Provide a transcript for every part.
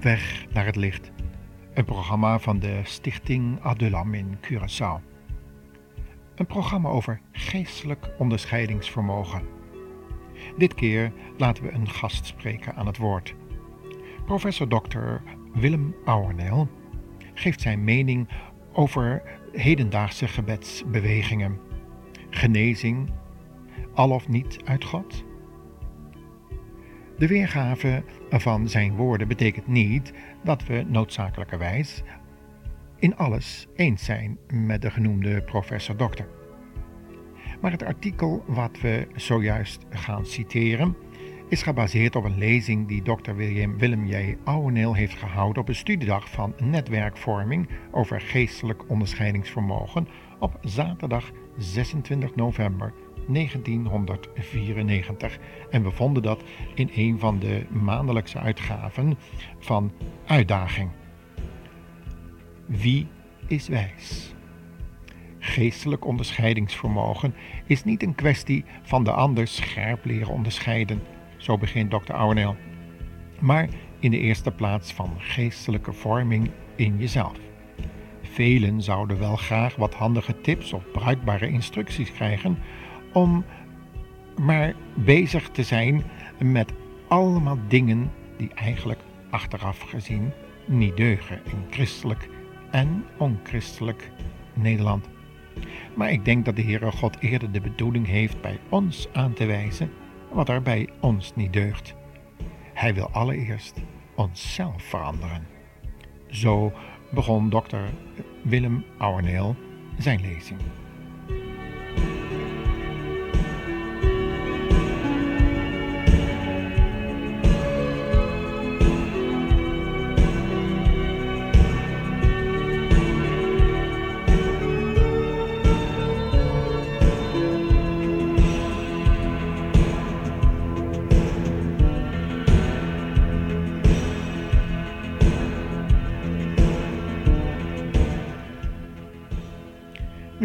Weg naar het licht. Een programma van de Stichting Adulam in Curaçao. Een programma over geestelijk onderscheidingsvermogen. Dit keer laten we een gast spreken aan het woord. Professor Dr. Willem Auerneel geeft zijn mening over hedendaagse gebedsbewegingen, genezing, al of niet uit God de weergave van zijn woorden betekent niet dat we noodzakelijkerwijs in alles eens zijn met de genoemde professor dokter. Maar het artikel wat we zojuist gaan citeren is gebaseerd op een lezing die Dr. William Willem J. Ouweneel heeft gehouden op een studiedag van netwerkvorming over geestelijk onderscheidingsvermogen op zaterdag 26 november 1994 en we vonden dat in een van de maandelijkse uitgaven van Uitdaging. Wie is wijs? Geestelijk onderscheidingsvermogen is niet een kwestie van de ander scherp leren onderscheiden, zo begint Dr. Ouweneel, maar in de eerste plaats van geestelijke vorming in jezelf. Velen zouden wel graag wat handige tips of bruikbare instructies krijgen om maar bezig te zijn met allemaal dingen die eigenlijk achteraf gezien niet deugen in christelijk en onchristelijk Nederland. Maar ik denk dat de Heere God eerder de bedoeling heeft bij ons aan te wijzen wat er bij ons niet deugt. Hij wil allereerst onszelf veranderen. Zo begon dokter Willem Auerneel zijn lezing.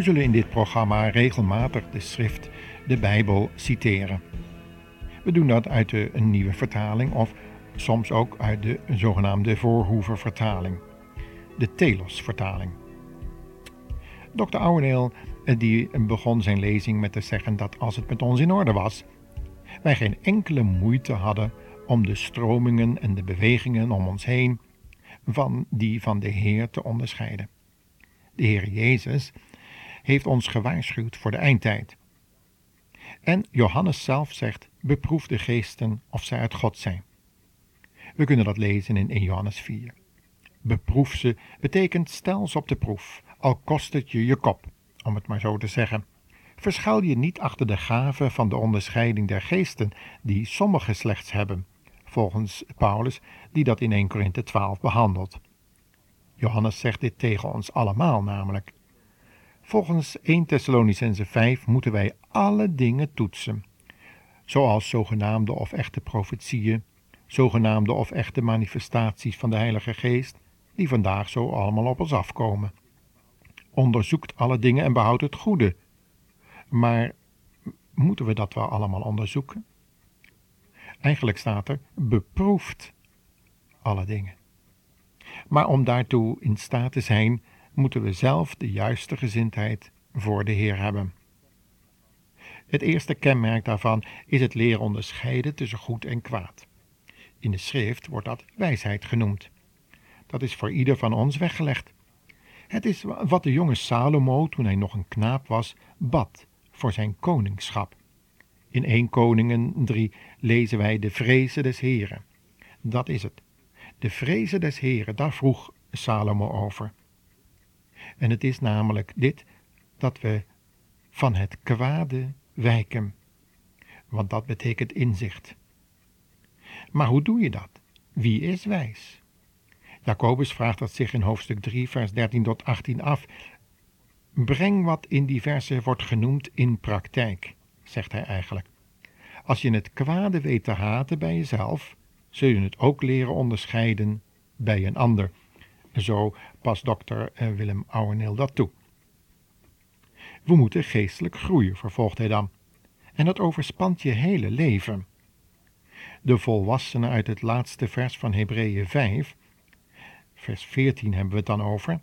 Zullen in dit programma regelmatig de schrift, de Bijbel, citeren. We doen dat uit de een nieuwe vertaling of soms ook uit de zogenaamde voorhoeververtaling, de Telos-vertaling. Dr. Ouweneel eh, die begon zijn lezing met te zeggen dat als het met ons in orde was, wij geen enkele moeite hadden om de stromingen en de bewegingen om ons heen van die van de Heer te onderscheiden. De Heer Jezus heeft ons gewaarschuwd voor de eindtijd. En Johannes zelf zegt: beproef de geesten of zij uit God zijn. We kunnen dat lezen in 1 Johannes 4. Beproef ze betekent stel ze op de proef, al kost het je je kop, om het maar zo te zeggen. Verschuil je niet achter de gave van de onderscheiding der geesten, die sommigen slechts hebben, volgens Paulus, die dat in 1 Korinthe 12 behandelt. Johannes zegt dit tegen ons allemaal namelijk. Volgens 1 Thessalonicense 5 moeten wij alle dingen toetsen, zoals zogenaamde of echte profetieën, zogenaamde of echte manifestaties van de Heilige Geest, die vandaag zo allemaal op ons afkomen. Onderzoekt alle dingen en behoudt het goede. Maar moeten we dat wel allemaal onderzoeken? Eigenlijk staat er beproeft alle dingen. Maar om daartoe in staat te zijn, moeten we zelf de juiste gezindheid voor de Heer hebben. Het eerste kenmerk daarvan is het leren onderscheiden tussen goed en kwaad. In de schrift wordt dat wijsheid genoemd. Dat is voor ieder van ons weggelegd. Het is wat de jonge Salomo, toen hij nog een knaap was, bad voor zijn koningschap. In 1 Koningen 3 lezen wij de vrezen des Heren. Dat is het. De vrezen des Heren, daar vroeg Salomo over. En het is namelijk dit dat we van het kwade wijken. Want dat betekent inzicht. Maar hoe doe je dat? Wie is wijs? Jacobus vraagt dat zich in hoofdstuk 3, vers 13 tot 18 af. Breng wat in die versen wordt genoemd in praktijk, zegt hij eigenlijk. Als je het kwade weet te haten bij jezelf, zul je het ook leren onderscheiden bij een ander. Zo past dokter eh, Willem Ouweneel dat toe. We moeten geestelijk groeien, vervolgt hij dan. En dat overspant je hele leven. de volwassenen uit het laatste vers van Hebreeën 5, vers 14 hebben we het dan over,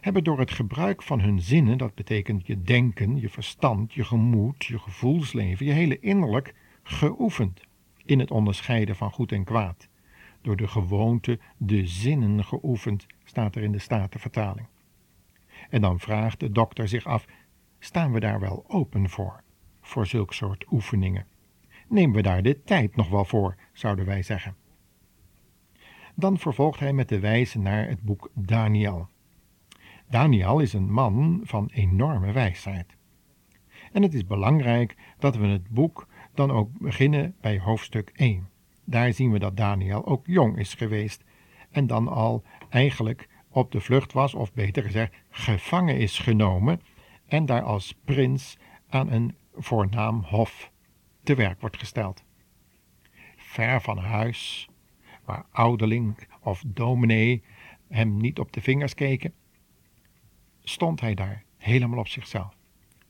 hebben door het gebruik van hun zinnen, dat betekent je denken, je verstand, je gemoed, je gevoelsleven, je hele innerlijk, geoefend in het onderscheiden van goed en kwaad. Door de gewoonte de zinnen geoefend, staat er in de Statenvertaling. En dan vraagt de dokter zich af: staan we daar wel open voor, voor zulk soort oefeningen? Nemen we daar de tijd nog wel voor, zouden wij zeggen. Dan vervolgt hij met de wijze naar het boek Daniel. Daniel is een man van enorme wijsheid. En het is belangrijk dat we het boek dan ook beginnen bij hoofdstuk 1. Daar zien we dat Daniel ook jong is geweest en dan al eigenlijk op de vlucht was, of beter gezegd, gevangen is genomen en daar als prins aan een voornaam hof te werk wordt gesteld. Ver van huis, waar ouderling of dominee hem niet op de vingers keken, stond hij daar helemaal op zichzelf,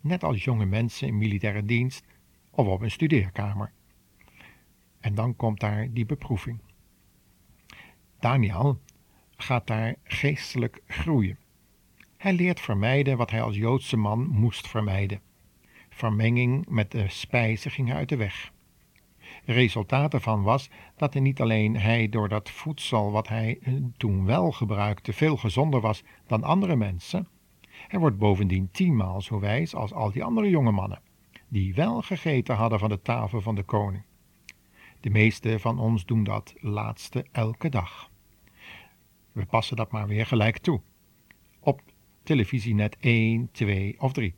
net als jonge mensen in militaire dienst of op een studeerkamer. En dan komt daar die beproeving. Daniel gaat daar geestelijk groeien. Hij leert vermijden wat hij als Joodse man moest vermijden. Vermenging met de spijzen ging uit de weg. Resultaat ervan was dat niet alleen hij door dat voedsel wat hij eh, toen wel gebruikte veel gezonder was dan andere mensen, hij wordt bovendien tienmaal zo wijs als al die andere jonge mannen, die wel gegeten hadden van de tafel van de koning. De meeste van ons doen dat laatste elke dag. We passen dat maar weer gelijk toe. Op televisie net 1, 2 of 3.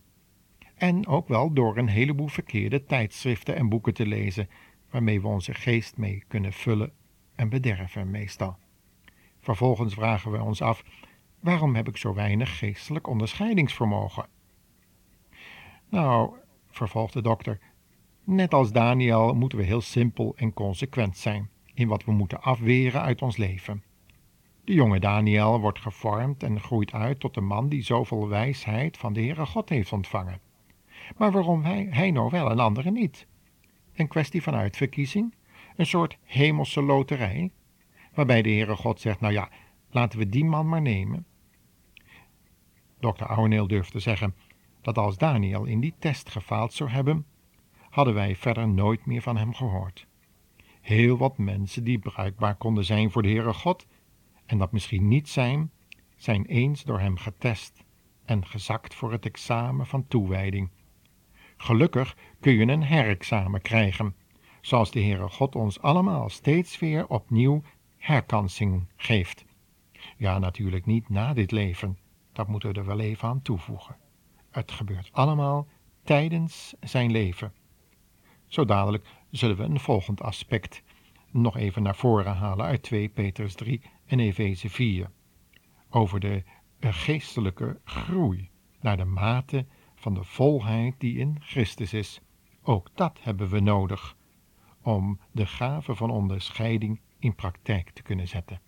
En ook wel door een heleboel verkeerde tijdschriften en boeken te lezen, waarmee we onze geest mee kunnen vullen en bederven meestal. Vervolgens vragen we ons af: waarom heb ik zo weinig geestelijk onderscheidingsvermogen? Nou, vervolgt de dokter, net als Daniel moeten we heel simpel en consequent zijn in wat we moeten afweren uit ons leven. De jonge Daniel wordt gevormd en groeit uit tot een man die zoveel wijsheid van de Heere God heeft ontvangen. Maar waarom hij, nou wel en anderen niet? Een kwestie van uitverkiezing? Een soort hemelse loterij? Waarbij de Heere God zegt, nou ja, laten we die man maar nemen. Dr. Ouweneel durft te zeggen dat als Daniel in die test gefaald zou hebben, hadden wij verder nooit meer van hem gehoord. Heel wat mensen die bruikbaar konden zijn voor de Heere God, en dat misschien niet zijn, zijn eens door hem getest en gezakt voor het examen van toewijding. Gelukkig kun je een herexamen krijgen, zoals de Heere God ons allemaal steeds weer opnieuw herkansing geeft. Ja, natuurlijk niet na dit leven, dat moeten we er wel even aan toevoegen. Het gebeurt allemaal tijdens zijn leven. Zo dadelijk zullen we een volgend aspect nog even naar voren halen uit 2 Petrus 3 en Efeze 4. Over de geestelijke groei naar de mate van de volheid die in Christus is. Ook dat hebben we nodig om de gave van onderscheiding in praktijk te kunnen zetten.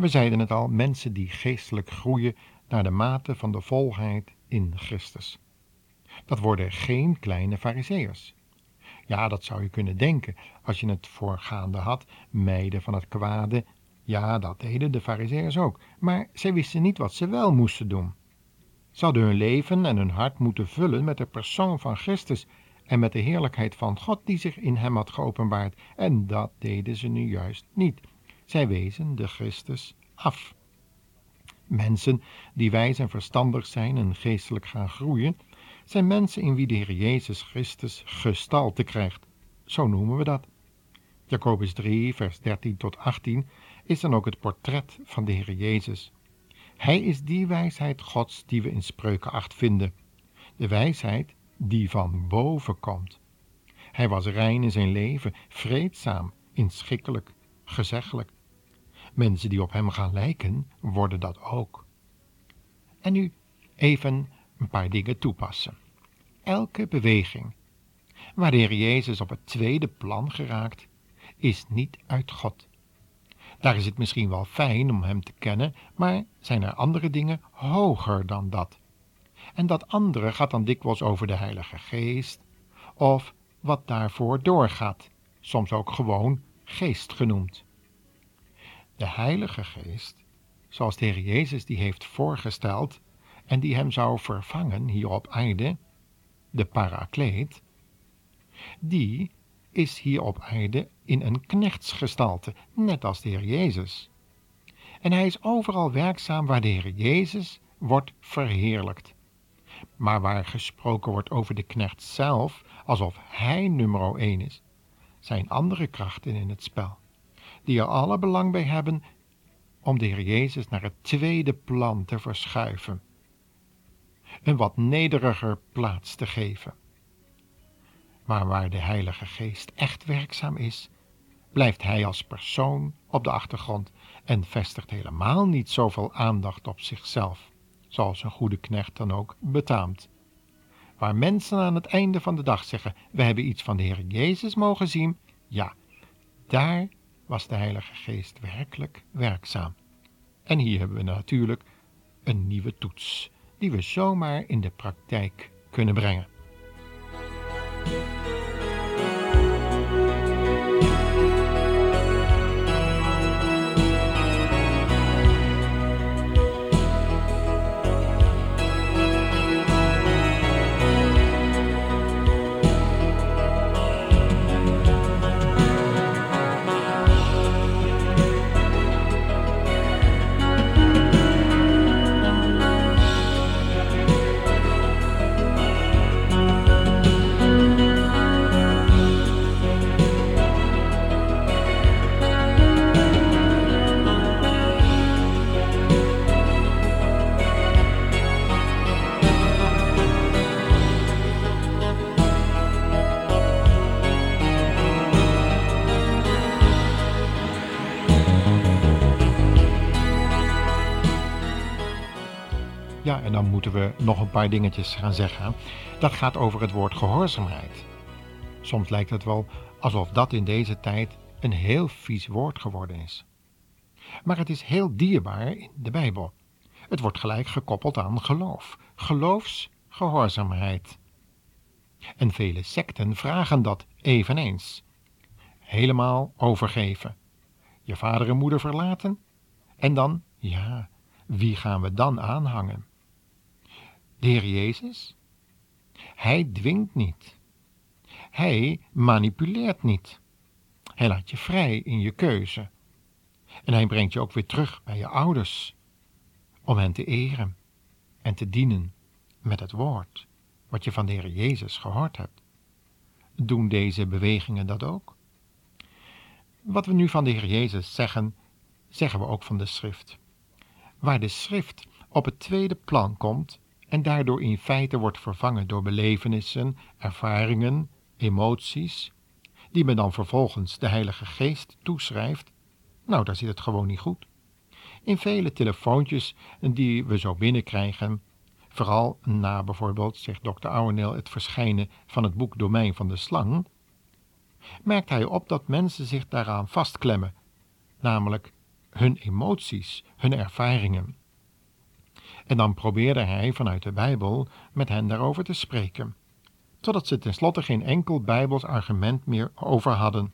We zeiden het al, mensen die geestelijk groeien naar de mate van de volheid in Christus. Dat worden geen kleine fariseërs. Ja, dat zou je kunnen denken als je het voorgaande had, meiden van het kwade. Ja, dat deden de fariseërs ook, maar zij wisten niet wat ze wel moesten doen. Ze hadden hun leven en hun hart moeten vullen met de persoon van Christus en met de heerlijkheid van God die zich in hem had geopenbaard. En dat deden ze nu juist niet. Zij wezen de Christus af. Mensen die wijs en verstandig zijn en geestelijk gaan groeien, zijn mensen in wie de Heer Jezus Christus gestalte krijgt. Zo noemen we dat. Jacobus 3, vers 13 tot 18 is dan ook het portret van de Heer Jezus. Hij is die wijsheid Gods die we in Spreuken 8 vinden. De wijsheid die van boven komt. Hij was rein in zijn leven, vreedzaam, inschikkelijk, gezeggelijk. Mensen die op hem gaan lijken, worden dat ook. En nu even een paar dingen toepassen. Elke beweging, waar de Heer Jezus op het tweede plan geraakt, is niet uit God. Daar is het misschien wel fijn om Hem te kennen, maar zijn er andere dingen hoger dan dat. En dat andere gaat dan dikwijls over de Heilige Geest, of wat daarvoor doorgaat, soms ook gewoon geest genoemd. De Heilige Geest, zoals de Heer Jezus die heeft voorgesteld en die hem zou vervangen hier op aarde, de Parakleet, die is hier op aarde in een knechtsgestalte, net als de Heer Jezus. En hij is overal werkzaam waar de Heer Jezus wordt verheerlijkt. Maar waar gesproken wordt over de knecht zelf, alsof hij nummer één is, zijn andere krachten in het spel, die er alle belang bij hebben om de Heer Jezus naar het tweede plan te verschuiven, een wat nederiger plaats te geven. Maar waar de Heilige Geest echt werkzaam is, blijft Hij als persoon op de achtergrond en vestigt helemaal niet zoveel aandacht op zichzelf, zoals een goede knecht dan ook betaamt. Waar mensen aan het einde van de dag zeggen: We hebben iets van de Heer Jezus mogen zien, ja, daar was de Heilige Geest werkelijk werkzaam. En hier hebben we natuurlijk een nieuwe toets, die we zomaar in de praktijk kunnen brengen. Dan moeten we nog een paar dingetjes gaan zeggen. Dat gaat over het woord gehoorzaamheid. Soms lijkt het wel alsof dat in deze tijd een heel vies woord geworden is. Maar het is heel dierbaar in de Bijbel. Het wordt gelijk gekoppeld aan geloof, geloofsgehoorzaamheid. En vele secten vragen dat eveneens. Helemaal overgeven. Je vader en moeder verlaten? En dan, ja, wie gaan we dan aanhangen? De Heer Jezus? Hij dwingt niet. Hij manipuleert niet. Hij laat je vrij in je keuze. En hij brengt je ook weer terug bij je ouders, om hen te eren en te dienen met het woord wat je van de Heer Jezus gehoord hebt. Doen deze bewegingen dat ook? Wat we nu van de Heer Jezus zeggen, zeggen we ook van de schrift. Waar de schrift op het tweede plan komt, en daardoor in feite wordt vervangen door belevenissen, ervaringen, emoties, die men dan vervolgens de Heilige Geest toeschrijft, nou, daar zit het gewoon niet goed. In vele telefoontjes die we zo binnenkrijgen, vooral na bijvoorbeeld, zegt Dr. Ouweneel, het verschijnen van het boek Domein van de Slang, merkt hij op dat mensen zich daaraan vastklemmen, namelijk hun emoties, hun ervaringen. En dan probeerde hij vanuit de Bijbel met hen daarover te spreken, totdat ze tenslotte geen enkel Bijbels argument meer over hadden.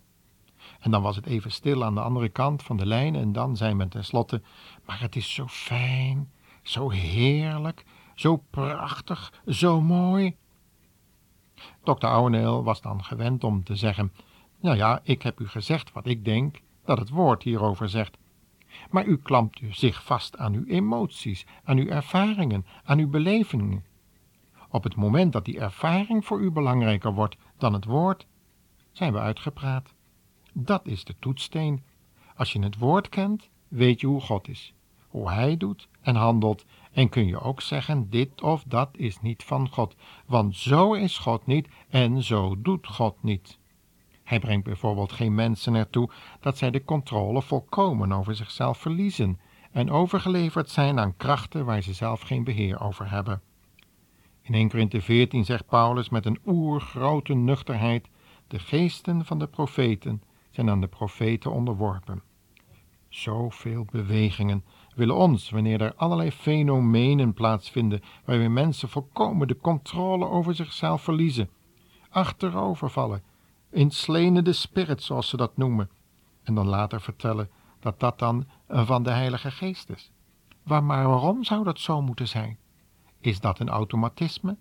En dan was het even stil aan de andere kant van de lijn en dan zei men tenslotte, maar het is zo fijn, zo heerlijk, zo prachtig, zo mooi. Dr. Ouweneel was dan gewend om te zeggen, nou ja, ik heb u gezegd wat ik denk dat het woord hierover zegt maar u klampt zich vast aan uw emoties, aan uw ervaringen, aan uw belevingen. Op het moment dat die ervaring voor u belangrijker wordt dan het woord, zijn we uitgepraat. Dat is de toetssteen. Als je het woord kent, weet je hoe God is, hoe Hij doet en handelt En kun je ook zeggen, dit of dat is niet van God, want zo is God niet en zo doet God niet. Hij brengt bijvoorbeeld geen mensen ertoe dat zij de controle volkomen over zichzelf verliezen en overgeleverd zijn aan krachten waar ze zelf geen beheer over hebben. In 1 Korinthe 14 zegt Paulus met een oergrote nuchterheid: De geesten van de profeten zijn aan de profeten onderworpen. Zoveel bewegingen willen ons, wanneer er allerlei fenomenen plaatsvinden waarbij mensen volkomen de controle over zichzelf verliezen, achterovervallen, in de spirit zoals ze dat noemen, en dan later vertellen dat dat dan van de Heilige Geest is. Maar waarom zou dat zo moeten zijn? Is dat een automatisme?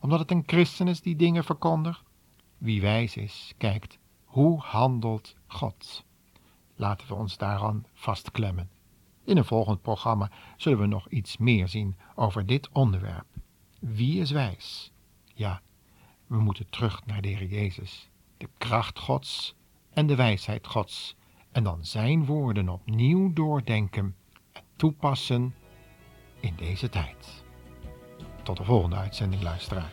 Omdat het een christen is die dingen verkondigt? Wie wijs is, kijkt, hoe handelt God? Laten we ons daaraan vastklemmen. In een volgend programma zullen we nog iets meer zien over dit onderwerp. Wie is wijs? Ja, we moeten terug naar de Heer Jezus, de kracht Gods en de wijsheid Gods. En dan Zijn woorden opnieuw doordenken en toepassen in deze tijd. Tot de volgende uitzending, luisteraar.